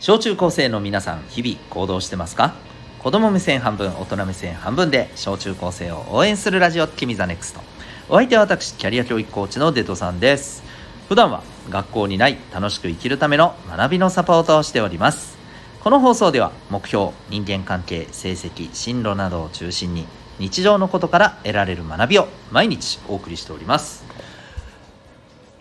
小中高生の皆さん日々行動してますか？子供目線半分大人目線半分で小中高生を応援するラジオ君 the NEXT。お相手は私キャリア教育コーチのデトさんです。普段は学校にない楽しく生きるための学びのサポートをしております。この放送では目標人間関係成績進路などを中心に日常のことから得られる学びを毎日お送りしております。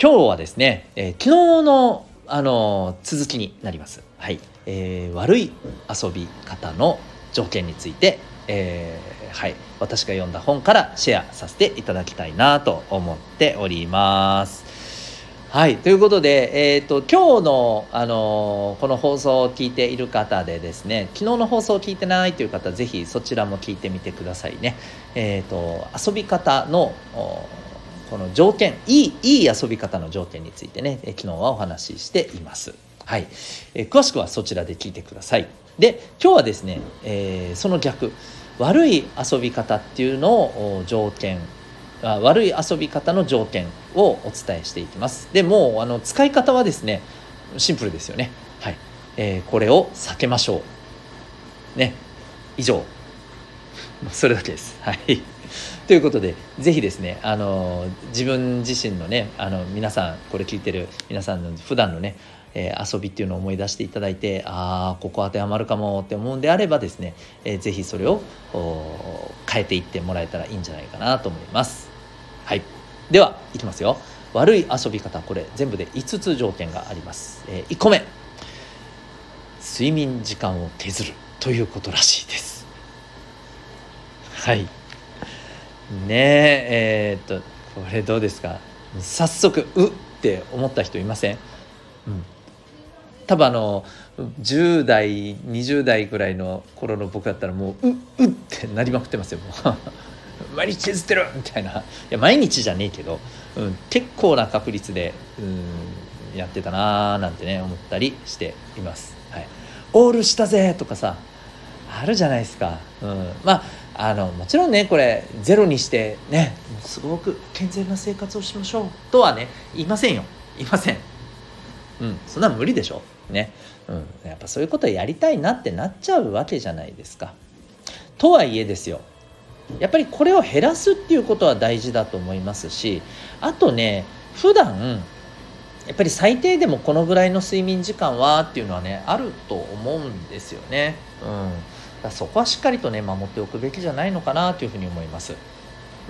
今日はですね、えー、昨日のあの続きになります。はい、えー、悪い遊び方の条件について、えー、はい、私が読んだ本からシェアさせていただきたいなと思っております。はい、ということで、えーと、今日の、あのこの放送を聞いている方でですね昨日の放送を聞いてないという方ぜひそちらも聞いてみてくださいね。えーと遊び方のこの条件いいいい遊び方の条件についてね昨日はお話ししています。はい、え詳しくはそちらで聞いてください。で今日はですね、えー、その逆悪い遊び方っていうのを条件あ悪い遊び方の条件をお伝えしていきます。でもあの使い方はですねシンプルですよね。はい、えー、これを避けましょう。ね以上それだけです。はい。ということでぜひですねあの自分自身のねあの皆さんこれ聞いてる皆さんの普段のねえー、遊びっていうのを思い出していただいてああここ当てはまるかもって思うんであればですね、えー、ぜひそれを変えていってもらえたらいいんじゃないかなと思います。はい。ではいきますよ。悪い遊び方これ全部で5つ条件があります、えー、1個目。睡眠時間を削るということらしいです。はい。ねええー、っとこれどうですか？早速うって思った人いません、うん、多分あの10代20代ぐらいの頃の僕だったらもうううってなりまくってますよ。毎日削ってるみたいな。いや毎日じゃねえけど、うん、結構な確率でうんやってたなーなんてね思ったりしています。はい、オールしたぜとかさあるじゃないですか。うん、まああのもちろんねこれゼロにしてねすごく健全な生活をしましょうとはね言いませんよ。言いません。うん。そんな無理でしょ。ね、うん、やっぱそういうことやりたいなってなっちゃうわけじゃないですか。とはいえですよ。やっぱりこれを減らすっていうことは大事だと思いますしあとね普段やっぱり最低でもこのぐらいの睡眠時間はっていうのはねあると思うんですよね。うん。だそこはしっかりとね守っておくべきじゃないのかなというふうに思います。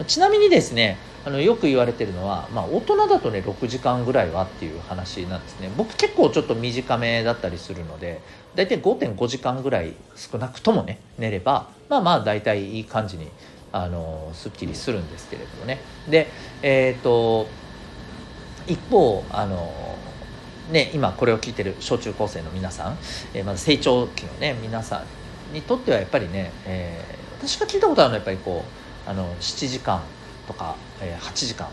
ちなみにですねあのよく言われてるのは、まあ、大人だとね6時間ぐらいはっていう話なんですね。僕結構ちょっと短めだったりするので大体5.5時間ぐらい少なくともね寝ればまあまあ大体いい感じにあのすっきりするんですけれどもね。でえっ、ー、と一方あのね今これを聞いてる小中高生の皆さん、えー、まず成長期のね皆さんにとってはやっぱりね、えー、私が聞いたことあるのはやっぱりこうあの7時間とか、えー、8時間、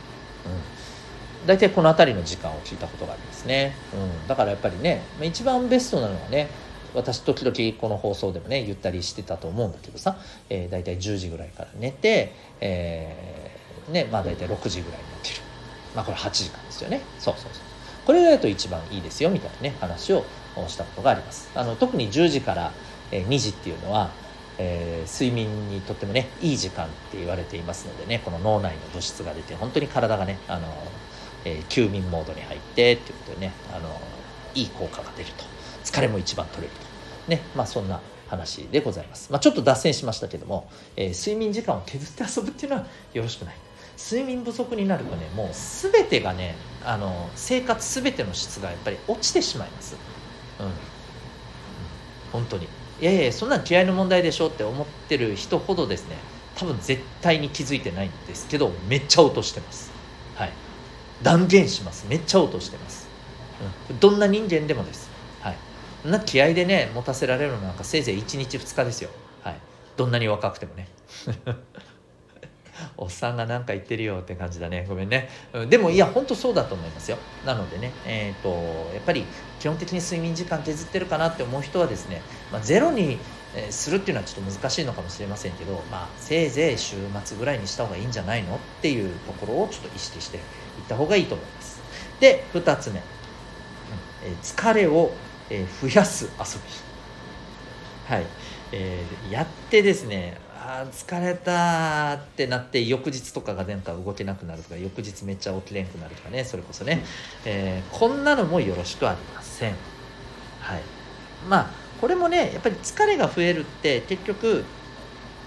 うん、大体この辺りの時間を聞いたことがありますね、うん、だからやっぱりね一番ベストなのはね私時々この放送でもね言ったりしてたと思うんだけどさ、えー、大体10時ぐらいから寝て、えー、ねまあ大体6時ぐらいに起きる。まあこれ8時間ですよね。そうそうそう。これだと一番いいですよみたいなね話をしたことがあります。あの特に10時からえ2時っていうのは、えー、睡眠にとってもねいい時間って言われていますのでねこの脳内の物質が出て本当に体がねあの、えー、休眠モードに入ってっていうことでねあのいい効果が出ると。疲れも一番取れると。ねまあそんな話でございます、まあ、ちょっと脱線しましたけども、えー、睡眠時間を削って遊ぶっていうのは よろしくない。睡眠不足になるとねもう全てがねあの生活全ての質がやっぱり落ちてしまいます、うん、本当に。いやいやそんな気合の問題でしょって思ってる人ほどですね多分絶対に気づいてないんですけどめっちゃ落としてます。はい。断言します。めっちゃ落としてます、うん、どんな人間でもです。はい。そんな気合でね持たせられるのなんかせいぜい1日2日ですよ。はい。どんなに若くてもね。おっさんが何か言ってるよって感じだね。ごめんね、うん、でもいや本当そうだと思いますよ。なのでねえっ、ー、とやっぱり基本的に睡眠時間削ってるかなって思う人はですね、まあ、ゼロにするっていうのはちょっと難しいのかもしれませんけど、まあ、せいぜい週末ぐらいにした方がいいんじゃないのっていうところをちょっと意識していった方がいいと思います。で2つ目、うん、疲れを、増やす遊び。はい、えー、やってですねあ疲れたってなって翌日とかがなんか動けなくなるとか翌日めっちゃ起きれんくなるとかねそれこそね、えー、こんなのもよろしくありません。はい。まあこれもねやっぱり疲れが増えるって結局、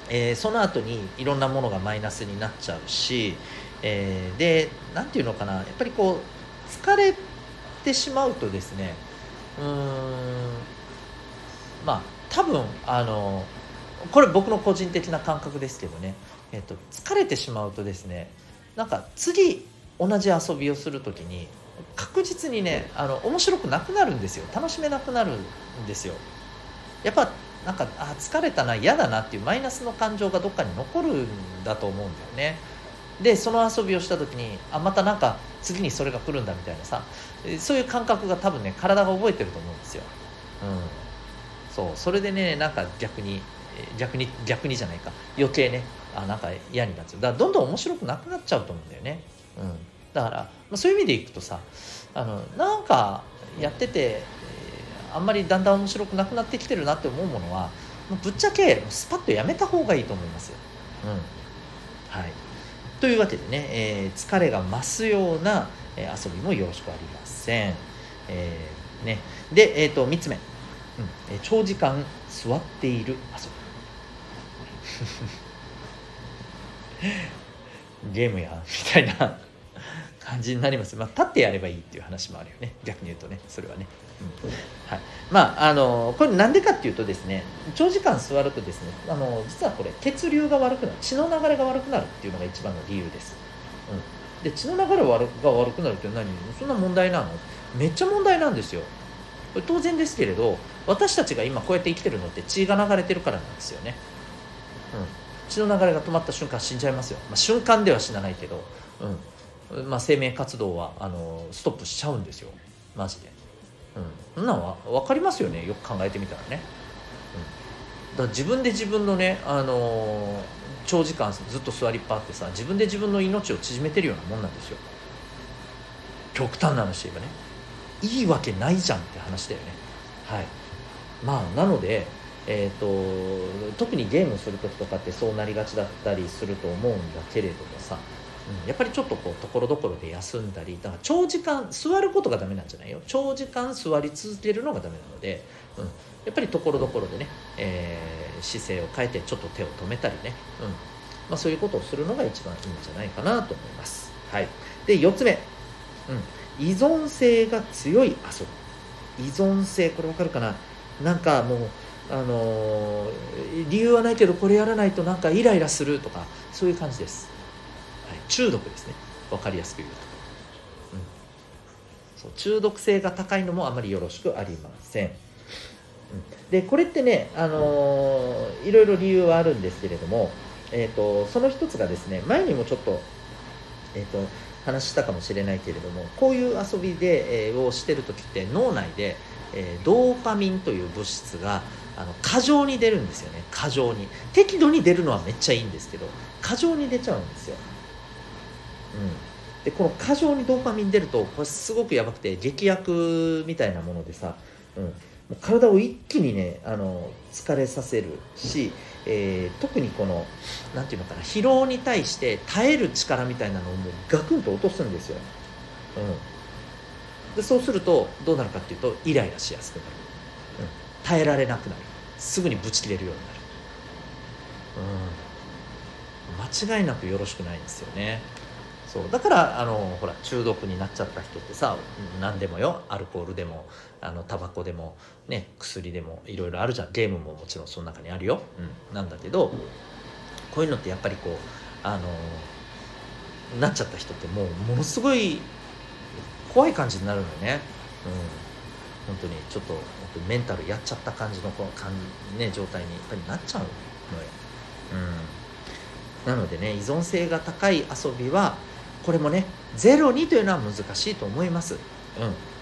えー、その後にいろんなものがマイナスになっちゃうし、えー、で何て言うのかなやっぱりこう疲れてしまうとですねうーんまあ多分あのこれ僕の個人的な感覚ですけどね、えっと、疲れてしまうとですねなんか次同じ遊びをする時に確実にねあの面白くなくなるんですよ。楽しめなくなるんですよ。やっぱなんかあ疲れたな嫌だなっていうマイナスの感情がどっかに残るんだと思うんだよね。でその遊びをした時にあまたなんか次にそれが来るんだみたいなさそういう感覚が多分ね体が覚えてると思うんですよ、うん、そう。それでねなんか逆に逆に逆にじゃないか。余計ね。あなんか嫌になっちゃう。だからどんどん面白くなくなっちゃうと思うんだよね、うん、だから、まあ、そういう意味でいくとさあのなんかやってて、えー、あんまりだんだん面白くなくなってきてるなって思うものはぶっちゃけスパッとやめた方がいいと思いますよ、うん。はい、というわけでね、えー、疲れが増すような、え遊びもよろしくありません、えー、ね、で、えーと、と3つ目、うん。え長時間座っている遊び。ゲームやみたいな感じになります。まあ、立ってやればいいっていう話もあるよね。逆に言うとね、それはね。うん、はい。まあ、あの、これなんでかっていうとですね、長時間座るとですね、あの、実はこれ、血流が悪くなる、血の流れが悪くなるっていうのが一番の理由です。うん。で、血の流れが悪くなるって何？そんな問題なの？めっちゃ問題なんですよ。これ当然ですけれど、私たちが今こうやって生きてるのって血が流れてるからなんですよね。うん、血の流れが止まった瞬間死んじゃいますよ、まあ、瞬間では死なないけど、うん。まあ、生命活動はあのストップしちゃうんですよ。マジで、うん、そんなんは分かりますよね？よく考えてみたらね、うん、だから自分で自分のね、あのー、長時間ずっと座りっぱってさ自分で自分の命を縮めてるようなもんなんですよ。極端な話言えばね。いいわけないじゃんって話だよね。はい。まあなのでえーと、特にゲームする時とかってそうなりがちだったりすると思うんだけれどもさ、うん、やっぱりちょっとこうところどころで休んだりだから長時間座ることがダメなんじゃないよ。長時間座り続けるのがダメなので、うん、やっぱりところどころでね、えー、姿勢を変えてちょっと手を止めたりね、うんまあ、そういうことをするのが一番いいんじゃないかなと思います。はい、で4つ目、うん、依存性が強い遊び。依存性これ分かるかな？なんかもうあの理由はないけどこれやらないとなんかイライラするとかそういう感じです、はい、中毒ですね。分かりやすく言うと、うん、そう。中毒性が高いのもあまりよろしくありません、でこれってね、あのー、いろいろ理由はあるんですけれども、えーと、その一つがですね前にもちょっと,、えーと、話したかもしれないけれどもこういう遊びで、えー、をしてる時って脳内で、えー、ドーパミンという物質があの過剰に出るんですよね。過剰に。適度に出るのはめっちゃいいんですけど過剰に出ちゃうんですよ、うん、でこの過剰にドーパミン出るとこれすごくやばくて劇薬みたいなものでさ、うん、体を一気にねあの疲れさせるし、えー、特にこの何て言うのかな疲労に対して耐える力みたいなのをもうガクンと落とすんですよ、うん、でそうするとどうなるかっていうとイライラしやすくなる、うん。耐えられなくなる。すぐにブチ切れるようになる。うん。間違いなくよろしくないんですよね。そう。だからあのほら中毒になっちゃった人ってさ何でもよ。アルコールでもあのタバコでもね薬でもいろいろあるじゃん。ゲームももちろんその中にあるよ、うん、なんだけどこういうのってやっぱりこうあのなっちゃった人ってもうものすごい怖い感じになるのよね、うん、本当にちょっとメンタルやっちゃった感じのこの感じ、ね、状態にやっぱりなっちゃうのよ。うん、なのでね依存性が高い遊びはこれもねゼロにというのは難しいと思います。うん、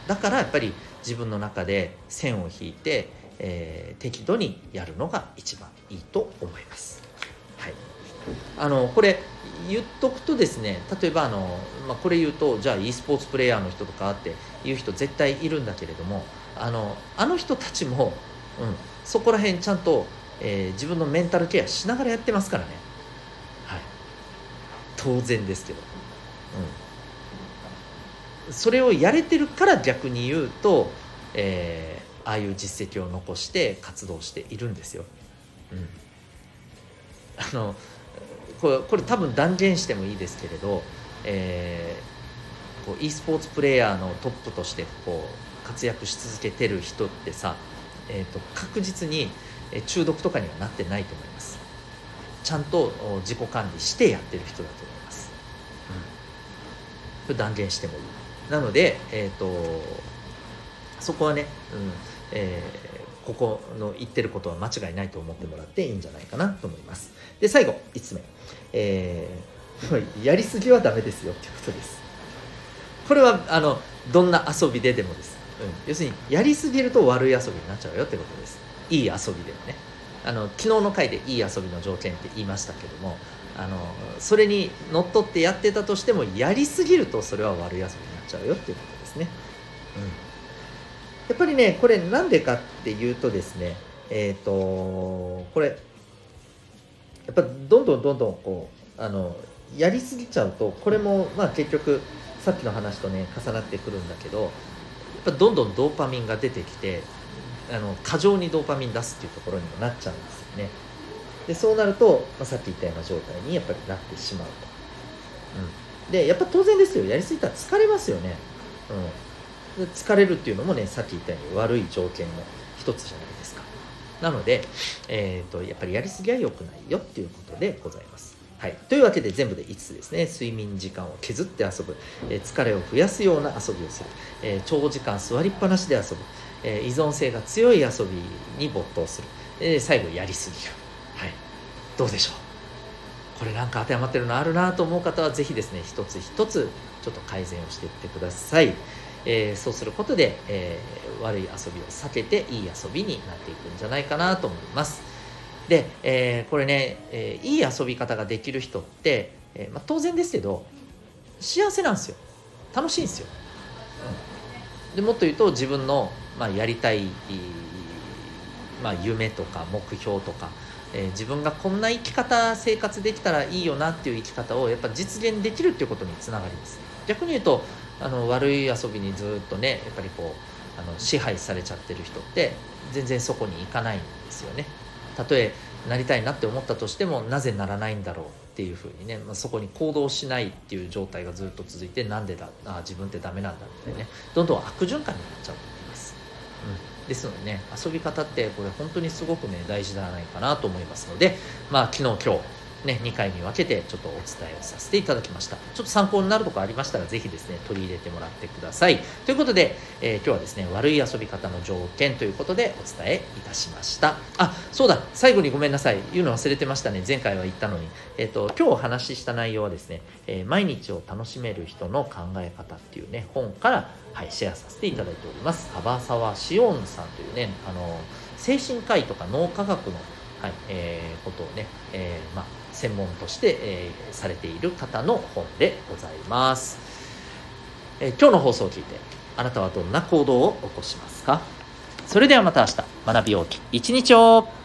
だからやっぱり自分の中で線を引いて、えー、適度にやるのが一番いいと思います。はい、あのこれ言っとくとですね例えばあの、まあ、これ言うとじゃあ e スポーツプレーヤーの人とかっていう人絶対いるんだけれどもあのあの人たちも、うん、そこら辺ちゃんと、えー、自分のメンタルケアしながらやってますからね、はい、当然ですけど、うん、それをやれてるから逆に言うと、えー、ああいう実績を残して活動しているんですよ。うん、あのこれこれ多分断言してもいいですけれど、えー、こう e スポーツプレーヤーのトップとしてこう活躍し続けてる人ってさ、えーと、確実に中毒とかにはなってないと思います。ちゃんと自己管理してやってる人だと思います、うん、これ断言してもいい。なので、えーと、そこはね、うんえー、ここの言ってることは間違いないと思ってもらっていいんじゃないかなと思います。で最後5つ目、えー、やりすぎはダメですよってことです。これはあのどんな遊びででもです、うん、要するにやりすぎると悪い遊びになっちゃうよってことです。いい遊びでもね。あの昨日の回でいい遊びの条件って言いましたけどもあのそれにのっとってやってたとしてもやりすぎるとそれは悪い遊びになっちゃうよっていうことですね、うん、やっぱりねこれなんでかっていうとですねえっ、ー、とこれやっぱどんどんどんどんこうあのやりすぎちゃうとこれもまあ結局さっきの話とね重なってくるんだけどやっぱどんどんドーパミンが出てきてあの過剰にドーパミン出すっていうところにもなっちゃうんですよね。でそうなると、まあ、さっき言ったような状態にやっぱりなってしまうと、うん、でやっぱ当然ですよ。やりすぎたら疲れますよね、うん、で疲れるっていうのもねさっき言ったように悪い条件の一つじゃないですか。なので、えーと、やっぱりやりすぎは良くないよっていうことでございます。はい、というわけで全部で5つですね。睡眠時間を削って遊ぶ、えー、疲れを増やすような遊びをする、えー、長時間座りっぱなしで遊ぶ、えー、依存性が強い遊びに没頭する、え最後やりすぎる、はい、どうでしょう？これなんか当てはまってるのあるなと思う方は是非ですね一つ一つちょっと改善をしていってください。えー、そうすることで、えー、悪い遊びを避けていい遊びになっていくんじゃないかなと思います。で、えー、これね、えいい遊び方ができる人って、えまあ、当然ですけど幸せなんですよ楽しいんですよ。うん、でもっと言うと自分の、まあ、やりたい、まあ、夢とか目標とか、え自分がこんな生き方生活できたらいいよなっていう生き方をやっぱ実現できるっていうことにつながります。逆に言うとあの悪い遊びにずっとねやっぱりこうあの支配されちゃってる人って全然そこに行かないんですよね。たとえなりたいなって思ったとしてもなぜならないんだろうっていうふうにね、まあ、そこに行動しないっていう状態がずっと続いてなんでだあ自分ってダメなんだってねどんどん悪循環になっちゃうと思います。うん、ですのでね遊び方ってこれ本当にすごくね大事ではないかなと思いますのでまあ昨日今日ね、2回に分けてちょっとお伝えをさせていただきました。ちょっと参考になるとこありましたら、ぜひですね、取り入れてもらってください。ということで、えー、今日はですね、悪い遊び方の条件ということでお伝えいたしました。あ、そうだ、最後にごめんなさい。言うの忘れてましたね。前回は言ったのに。えっ、ー、と、今日お話しした内容はですね、えー、毎日を楽しめる人の考え方っていうね、本から、はい、シェアさせていただいております。樺沢しおんさんというね、あの、精神科医とか脳科学のはいえー、ことをね、えーまあ、専門として、えー、されている方の本でございます、えー、今日の放送を聞いてあなたはどんな行動を起こしますか？それではまた明日。学び大き。い一日を。